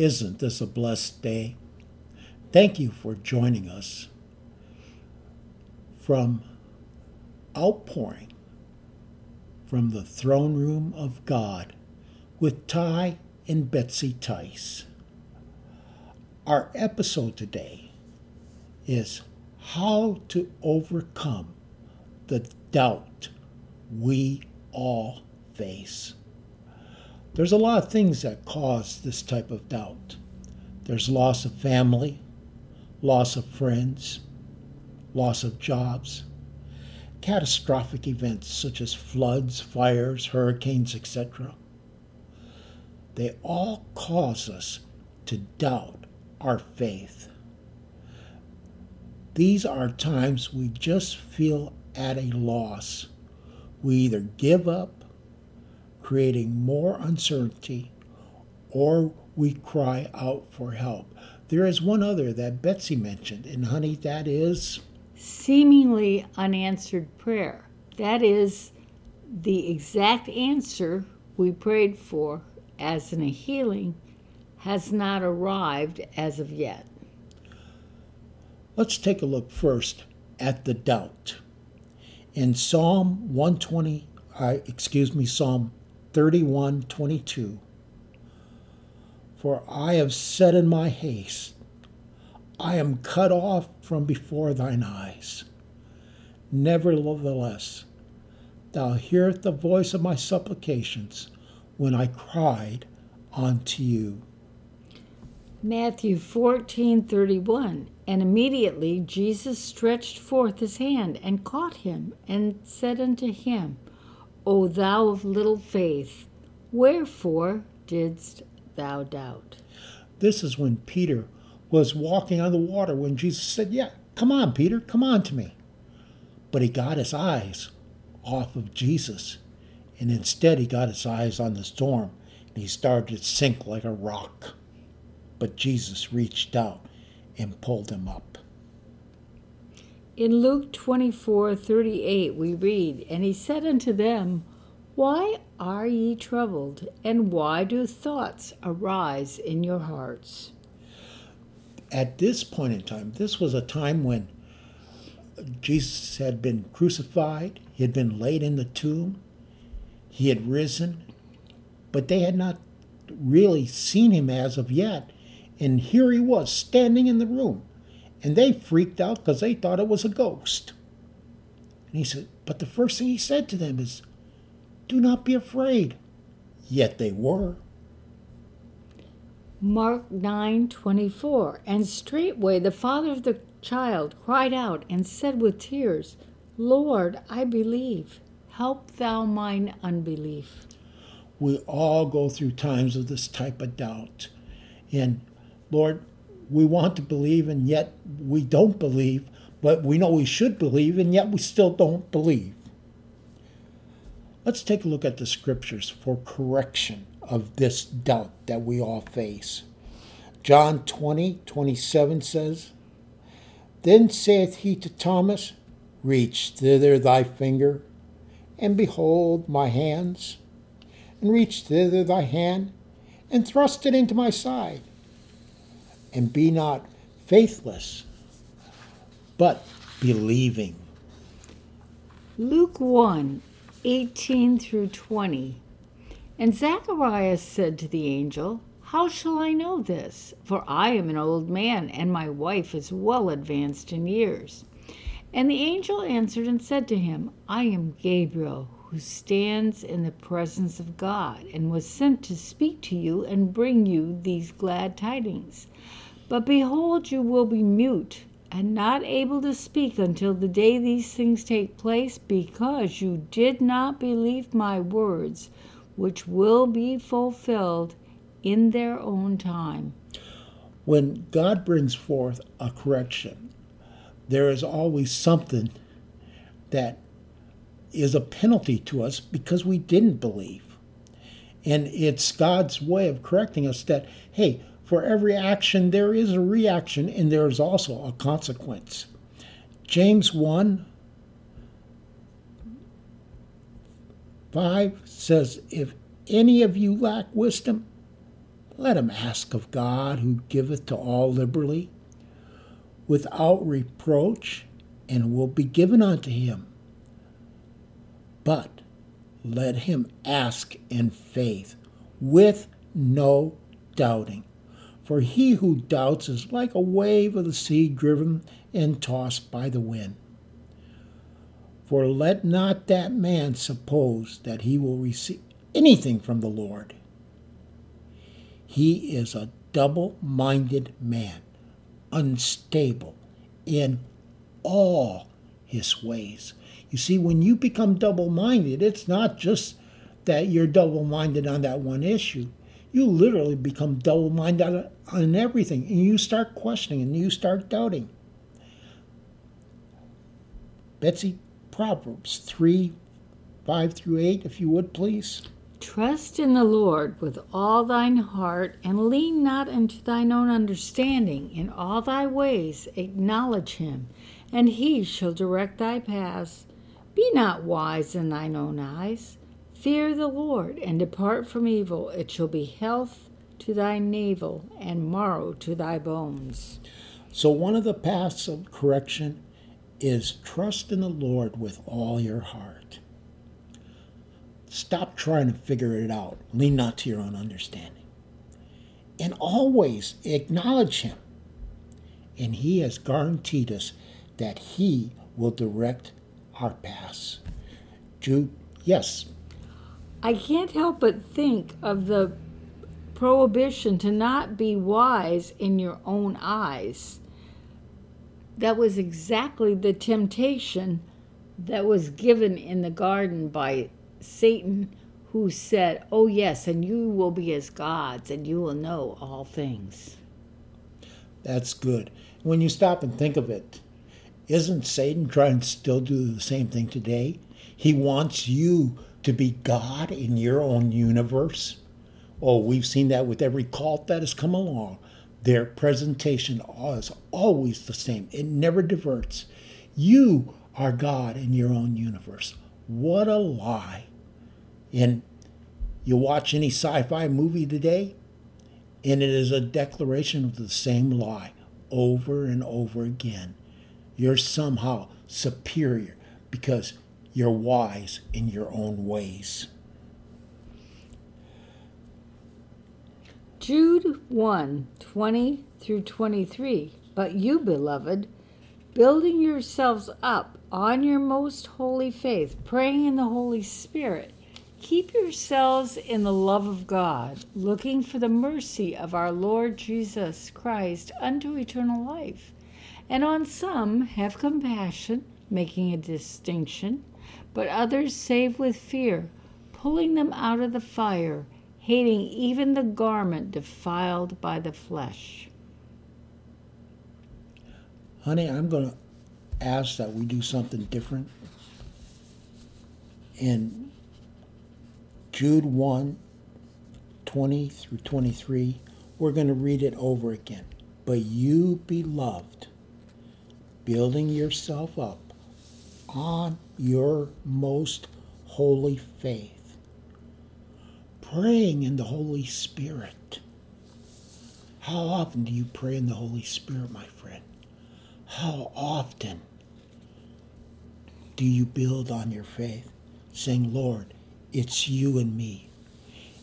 Isn't this a blessed day? Thank you for joining us from Outpouring from the Throne Room of God with Ty and Betsy Tice. Our episode today is How to Overcome the Doubt We All Face. There's a lot of things that cause this type of doubt. There's loss of family, loss of friends, loss of jobs, catastrophic events such as floods, fires, hurricanes, etc. They all cause us to doubt our faith. These are times we just feel at a loss. We either give up creating more uncertainty, or we cry out for help. There is one other that Betsy mentioned, and honey, that is seemingly unanswered prayer. That is the exact answer we prayed for as in a healing has not arrived as of yet. Let's take a look first at the doubt. In Psalm 120, uh, excuse me, Psalm 31:22 For I have said in my haste I am cut off from before thine eyes. Nevertheless thou hearest the voice of my supplications when I cried unto you. Matthew 14:31 And immediately Jesus stretched forth his hand and caught him and said unto him O thou of little faith, wherefore didst thou doubt? This is when Peter was walking on the water when Jesus said, Yeah, come on, Peter, come on to me. But he got his eyes off of Jesus, and instead he got his eyes on the storm, and he started to sink like a rock. But Jesus reached out and pulled him up. In Luke 24 38, we read, And he said unto them, Why are ye troubled, and why do thoughts arise in your hearts? At this point in time, this was a time when Jesus had been crucified, he had been laid in the tomb, he had risen, but they had not really seen him as of yet. And here he was standing in the room and they freaked out because they thought it was a ghost. And he said, But the first thing he said to them is, Do not be afraid. Yet they were. Mark 9:24 And straightway the father of the child cried out and said with tears, Lord, I believe. Help thou mine unbelief. We all go through times of this type of doubt. And Lord, we want to believe and yet we don't believe, but we know we should believe and yet we still don't believe. Let's take a look at the scriptures for correction of this doubt that we all face. John 20, 27 says, Then saith he to Thomas, Reach thither thy finger, and behold my hands, and reach thither thy hand, and thrust it into my side and be not faithless, but believing. Luke 1 18 through 20. And Zacharias said to the angel, How shall I know this? For I am an old man, and my wife is well advanced in years. And the angel answered and said to him, I am Gabriel, who stands in the presence of God, and was sent to speak to you and bring you these glad tidings. But behold, you will be mute and not able to speak until the day these things take place, because you did not believe my words, which will be fulfilled in their own time. When God brings forth a correction, there is always something that is a penalty to us because we didn't believe. And it's God's way of correcting us that, hey, for every action, there is a reaction and there is also a consequence. James 1 5 says, If any of you lack wisdom, let him ask of God, who giveth to all liberally, without reproach, and will be given unto him. But let him ask in faith, with no doubting. For he who doubts is like a wave of the sea driven and tossed by the wind. For let not that man suppose that he will receive anything from the Lord. He is a double minded man, unstable in all his ways. You see, when you become double minded, it's not just that you're double minded on that one issue. You literally become double minded on everything, and you start questioning and you start doubting. Betsy, Proverbs 3 5 through 8, if you would please. Trust in the Lord with all thine heart, and lean not unto thine own understanding. In all thy ways acknowledge him, and he shall direct thy paths. Be not wise in thine own eyes. Fear the Lord, and depart from evil. It shall be health to thy navel, and marrow to thy bones. So, one of the paths of correction is trust in the Lord with all your heart. Stop trying to figure it out. Lean not to your own understanding. And always acknowledge Him. And He has guaranteed us that He will direct our paths. Jude, yes. I can't help but think of the prohibition to not be wise in your own eyes. That was exactly the temptation that was given in the garden by Satan, who said, Oh, yes, and you will be as gods, and you will know all things. That's good. When you stop and think of it, isn't Satan trying to still do the same thing today? He wants you to be God in your own universe. Oh, we've seen that with every cult that has come along. Their presentation is always the same, it never diverts. You are God in your own universe. What a lie. And you watch any sci fi movie today, and it is a declaration of the same lie over and over again. You're somehow superior because you're wise in your own ways. Jude 1 20 through 23. But you, beloved, building yourselves up on your most holy faith, praying in the Holy Spirit, keep yourselves in the love of God, looking for the mercy of our Lord Jesus Christ unto eternal life. And on some have compassion, making a distinction, but others save with fear, pulling them out of the fire, hating even the garment defiled by the flesh. Honey, I'm going to ask that we do something different. In Jude 1 20 through 23, we're going to read it over again. But you, beloved, building yourself up on your most holy faith, praying in the Holy Spirit. How often do you pray in the Holy Spirit, my friend? How often do you build on your faith, saying, Lord, it's you and me,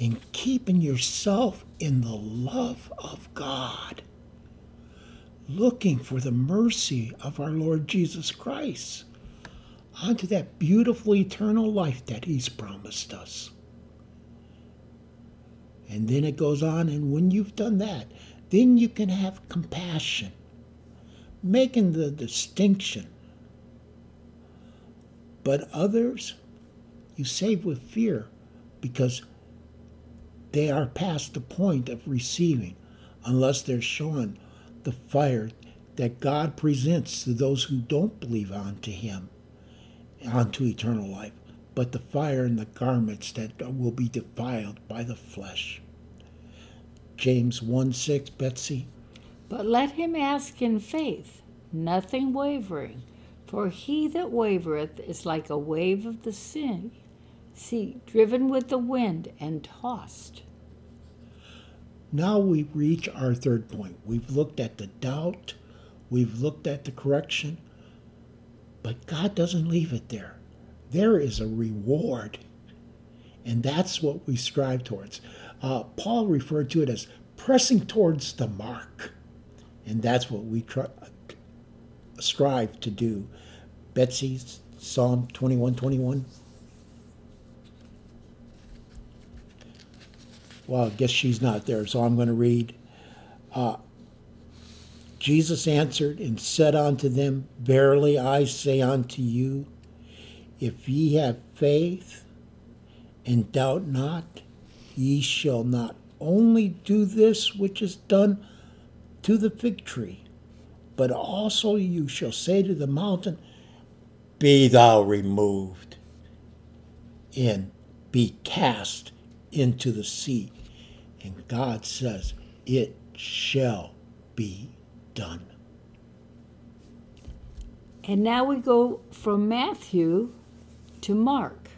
and keeping yourself in the love of God, looking for the mercy of our Lord Jesus Christ onto that beautiful eternal life that He's promised us. And then it goes on, and when you've done that, then you can have compassion, making the distinction. But others, you save with fear because they are past the point of receiving unless they're shown the fire that God presents to those who don't believe unto Him unto eternal life, but the fire and the garments that will be defiled by the flesh. James 1 6, Betsy. But let him ask in faith, nothing wavering, for he that wavereth is like a wave of the sea, sea driven with the wind and tossed. Now we reach our third point. We've looked at the doubt, we've looked at the correction, but God doesn't leave it there. There is a reward, and that's what we strive towards. Uh, Paul referred to it as pressing towards the mark, and that's what we try, strive to do. Betsy, Psalm 21 21. Well, I guess she's not there, so I'm going to read. Uh, Jesus answered and said unto them, Verily I say unto you, if ye have faith and doubt not, ye shall not only do this which is done to the fig tree, but also you shall say to the mountain, Be thou removed, and be cast into the sea. And God says, It shall be done. And now we go from Matthew to Mark.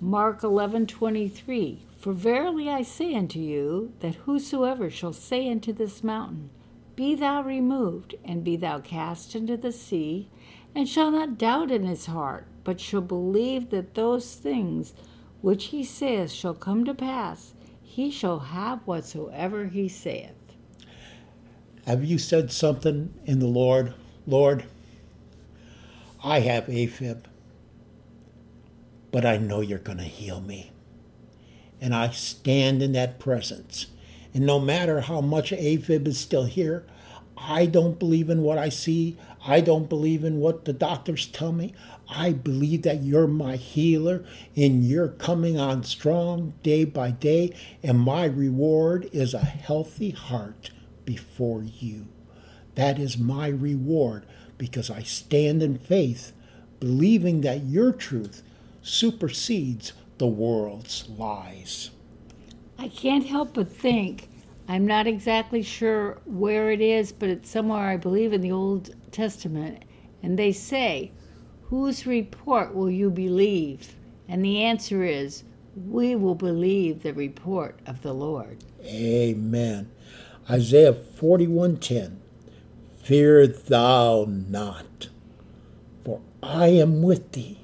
Mark 11:23 For verily I say unto you that whosoever shall say unto this mountain be thou removed and be thou cast into the sea and shall not doubt in his heart but shall believe that those things which he saith shall come to pass he shall have whatsoever he saith. Have you said something in the Lord? Lord, I have AFib, but I know you're going to heal me. And I stand in that presence. And no matter how much AFib is still here, I don't believe in what I see. I don't believe in what the doctors tell me. I believe that you're my healer and you're coming on strong day by day, and my reward is a healthy heart before you. That is my reward because I stand in faith, believing that your truth supersedes the world's lies. I can't help but think, I'm not exactly sure where it is, but it's somewhere I believe in the Old Testament, and they say, Whose report will you believe? And the answer is, We will believe the report of the Lord. Amen. Isaiah 41:10 Fear thou not, for I am with thee.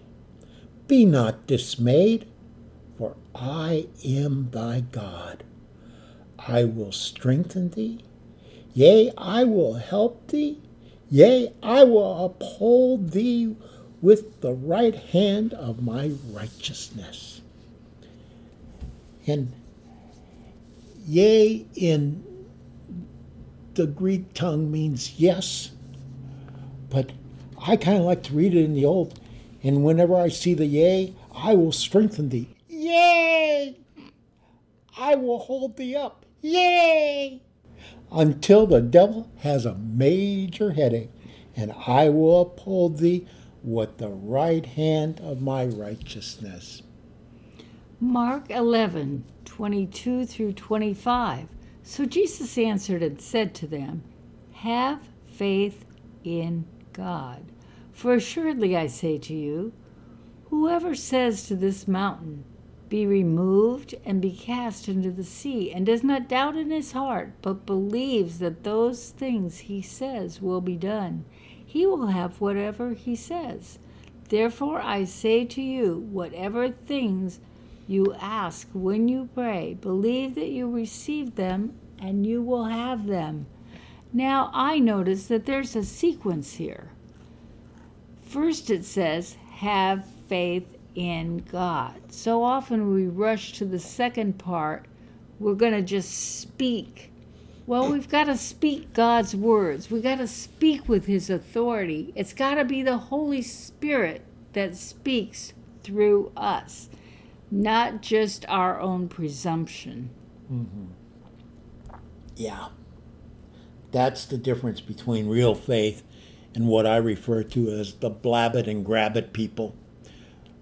Be not dismayed, for I am thy God. I will strengthen thee. Yea, I will help thee. Yea, I will uphold thee with the right hand of my righteousness. And yea, in the Greek tongue means yes, but I kind of like to read it in the old. And whenever I see the yea, I will strengthen thee. Yay! I will hold thee up. Yay! Until the devil has a major headache, and I will uphold thee with the right hand of my righteousness. Mark 11, 22 through 25. So Jesus answered and said to them, Have faith in God. For assuredly I say to you, whoever says to this mountain, Be removed and be cast into the sea, and does not doubt in his heart, but believes that those things he says will be done, he will have whatever he says. Therefore I say to you, whatever things you ask when you pray, believe that you receive them and you will have them. Now I notice that there's a sequence here. First it says, have faith in God. So often we rush to the second part, we're going to just speak. Well, we've got to speak God's words. We've got to speak with His authority. It's got to be the Holy Spirit that speaks through us, not just our own presumption. Mm-hmm. Yeah. That's the difference between real faith and what I refer to as the blab it and grab it people.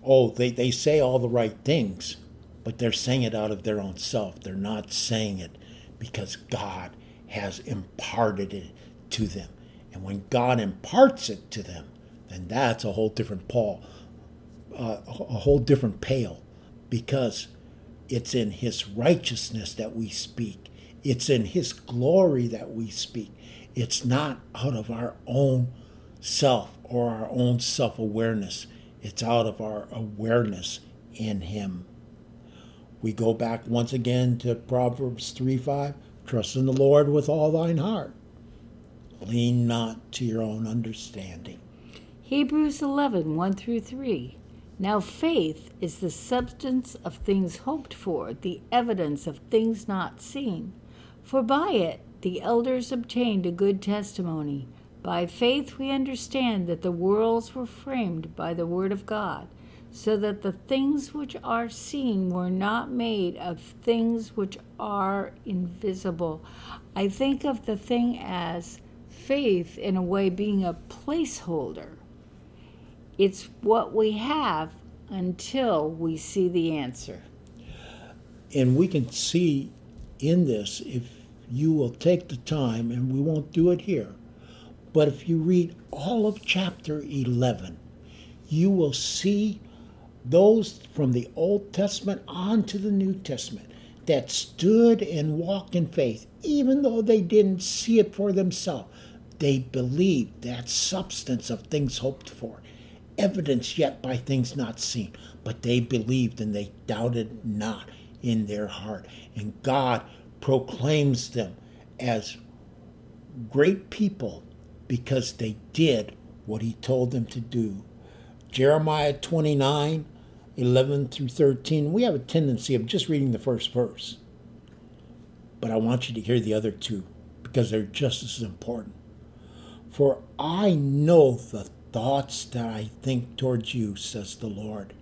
Oh, they, they say all the right things, but they're saying it out of their own self. They're not saying it because God has imparted it to them. And when God imparts it to them, then that's a whole different Paul, uh, a whole different pale, because it's in His righteousness that we speak. It's in His glory that we speak. It's not out of our own self or our own self awareness, it's out of our awareness in Him. We go back once again to Proverbs 3 5. Trust in the Lord with all thine heart. Lean not to your own understanding. Hebrews 11 1 through 3. Now faith is the substance of things hoped for, the evidence of things not seen. For by it the elders obtained a good testimony. By faith we understand that the worlds were framed by the word of God, so that the things which are seen were not made of things which are invisible. I think of the thing as faith in a way being a placeholder. It's what we have until we see the answer. And we can see in this, if you will take the time, and we won't do it here, but if you read all of chapter 11, you will see those from the Old Testament on to the New Testament that stood and walked in faith, even though they didn't see it for themselves. They believed that substance of things hoped for, evidence yet by things not seen. But they believed and they doubted not in their heart. And God proclaims them as great people because they did what He told them to do. Jeremiah 29 11 through 13, we have a tendency of just reading the first verse. But I want you to hear the other two because they're just as important. For I know the thoughts that I think towards you, says the Lord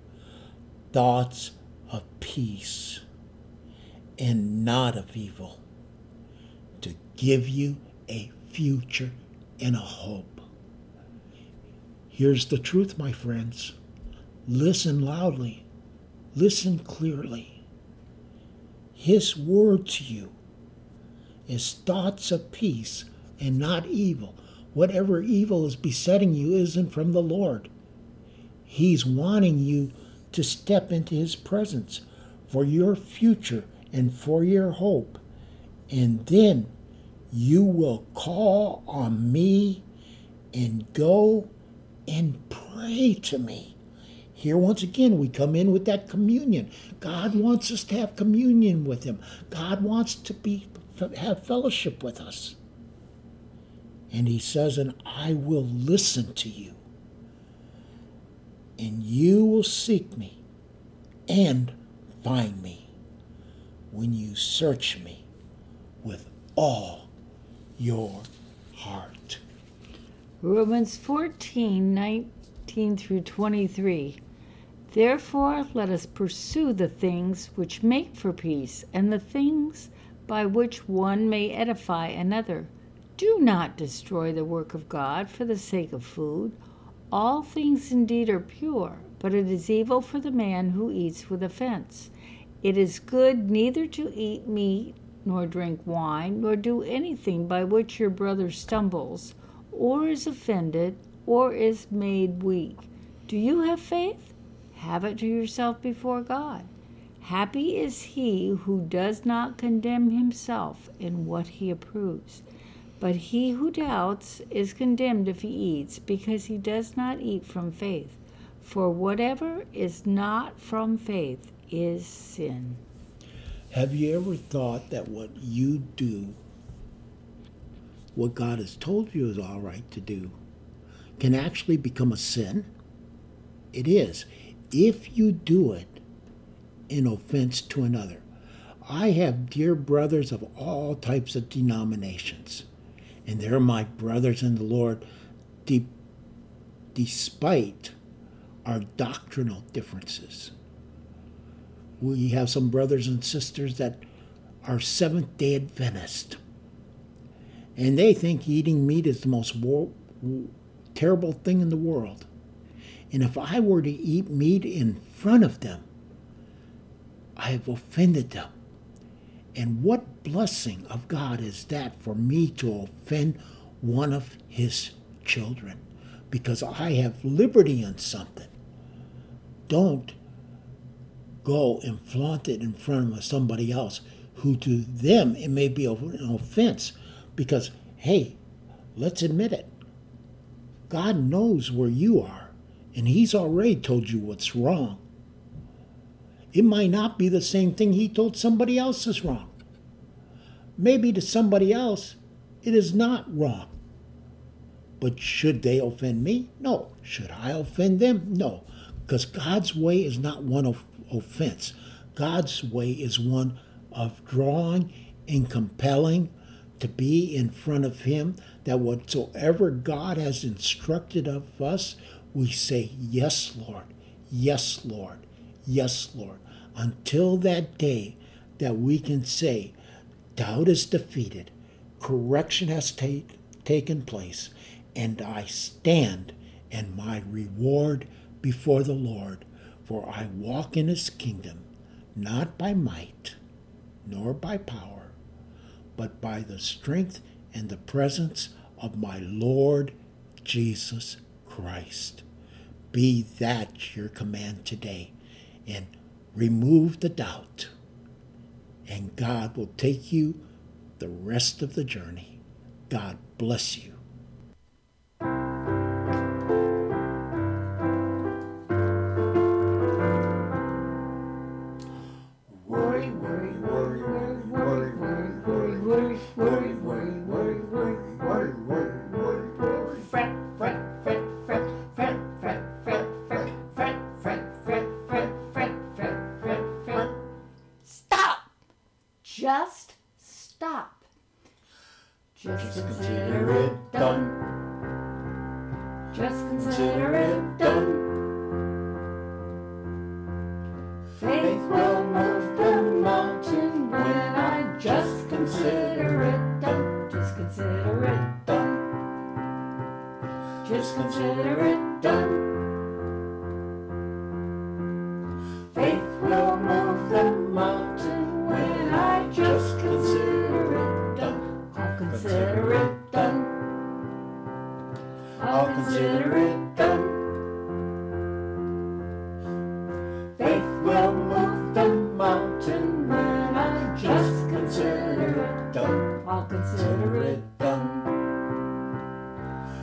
thoughts of peace and not of evil, to give you a future and a hope. Here's the truth, my friends. Listen loudly, listen clearly. His word to you is thoughts of peace and not evil whatever evil is besetting you isn't from the Lord. He's wanting you to step into His presence for your future and for your hope. And then you will call on me and go and pray to me. Here, once again, we come in with that communion. God wants us to have communion with Him. God wants to be have fellowship with us. And he says, And I will listen to you. And you will seek me and find me when you search me with all your heart. Romans 14 19 through 23. Therefore, let us pursue the things which make for peace and the things by which one may edify another. Do not destroy the work of God for the sake of food. All things indeed are pure, but it is evil for the man who eats with offense. It is good neither to eat meat, nor drink wine, nor do anything by which your brother stumbles, or is offended, or is made weak. Do you have faith? Have it to yourself before God. Happy is he who does not condemn himself in what he approves. But he who doubts is condemned if he eats, because he does not eat from faith. For whatever is not from faith is sin. Have you ever thought that what you do, what God has told you is all right to do, can actually become a sin? It is. If you do it in offense to another. I have dear brothers of all types of denominations and they're my brothers in the Lord, de- despite our doctrinal differences. We have some brothers and sisters that are Seventh day Adventist, and they think eating meat is the most war- terrible thing in the world. And if I were to eat meat in front of them, I have offended them. And what blessing of God is that for me to offend one of his children? Because I have liberty in something. Don't go and flaunt it in front of somebody else who to them it may be an offense because, hey, let's admit it. God knows where you are, and He's already told you what's wrong. It might not be the same thing He told somebody else is wrong. Maybe to somebody else, it is not wrong. But should they offend me? No. Should I offend them? No. Because God's way is not one of offense. God's way is one of drawing and compelling to be in front of Him, that whatsoever God has instructed of us, we say, Yes, Lord, yes, Lord, yes, Lord, until that day that we can say, Doubt is defeated, correction has take, taken place, and I stand and my reward before the Lord, for I walk in his kingdom, not by might, nor by power, but by the strength and the presence of my Lord Jesus Christ. Be that your command today, and remove the doubt, and God will take you the rest of the journey. God bless you. Just consider it done. Faith will move the mountain when I just consider it done. Just consider it done. Just consider it done.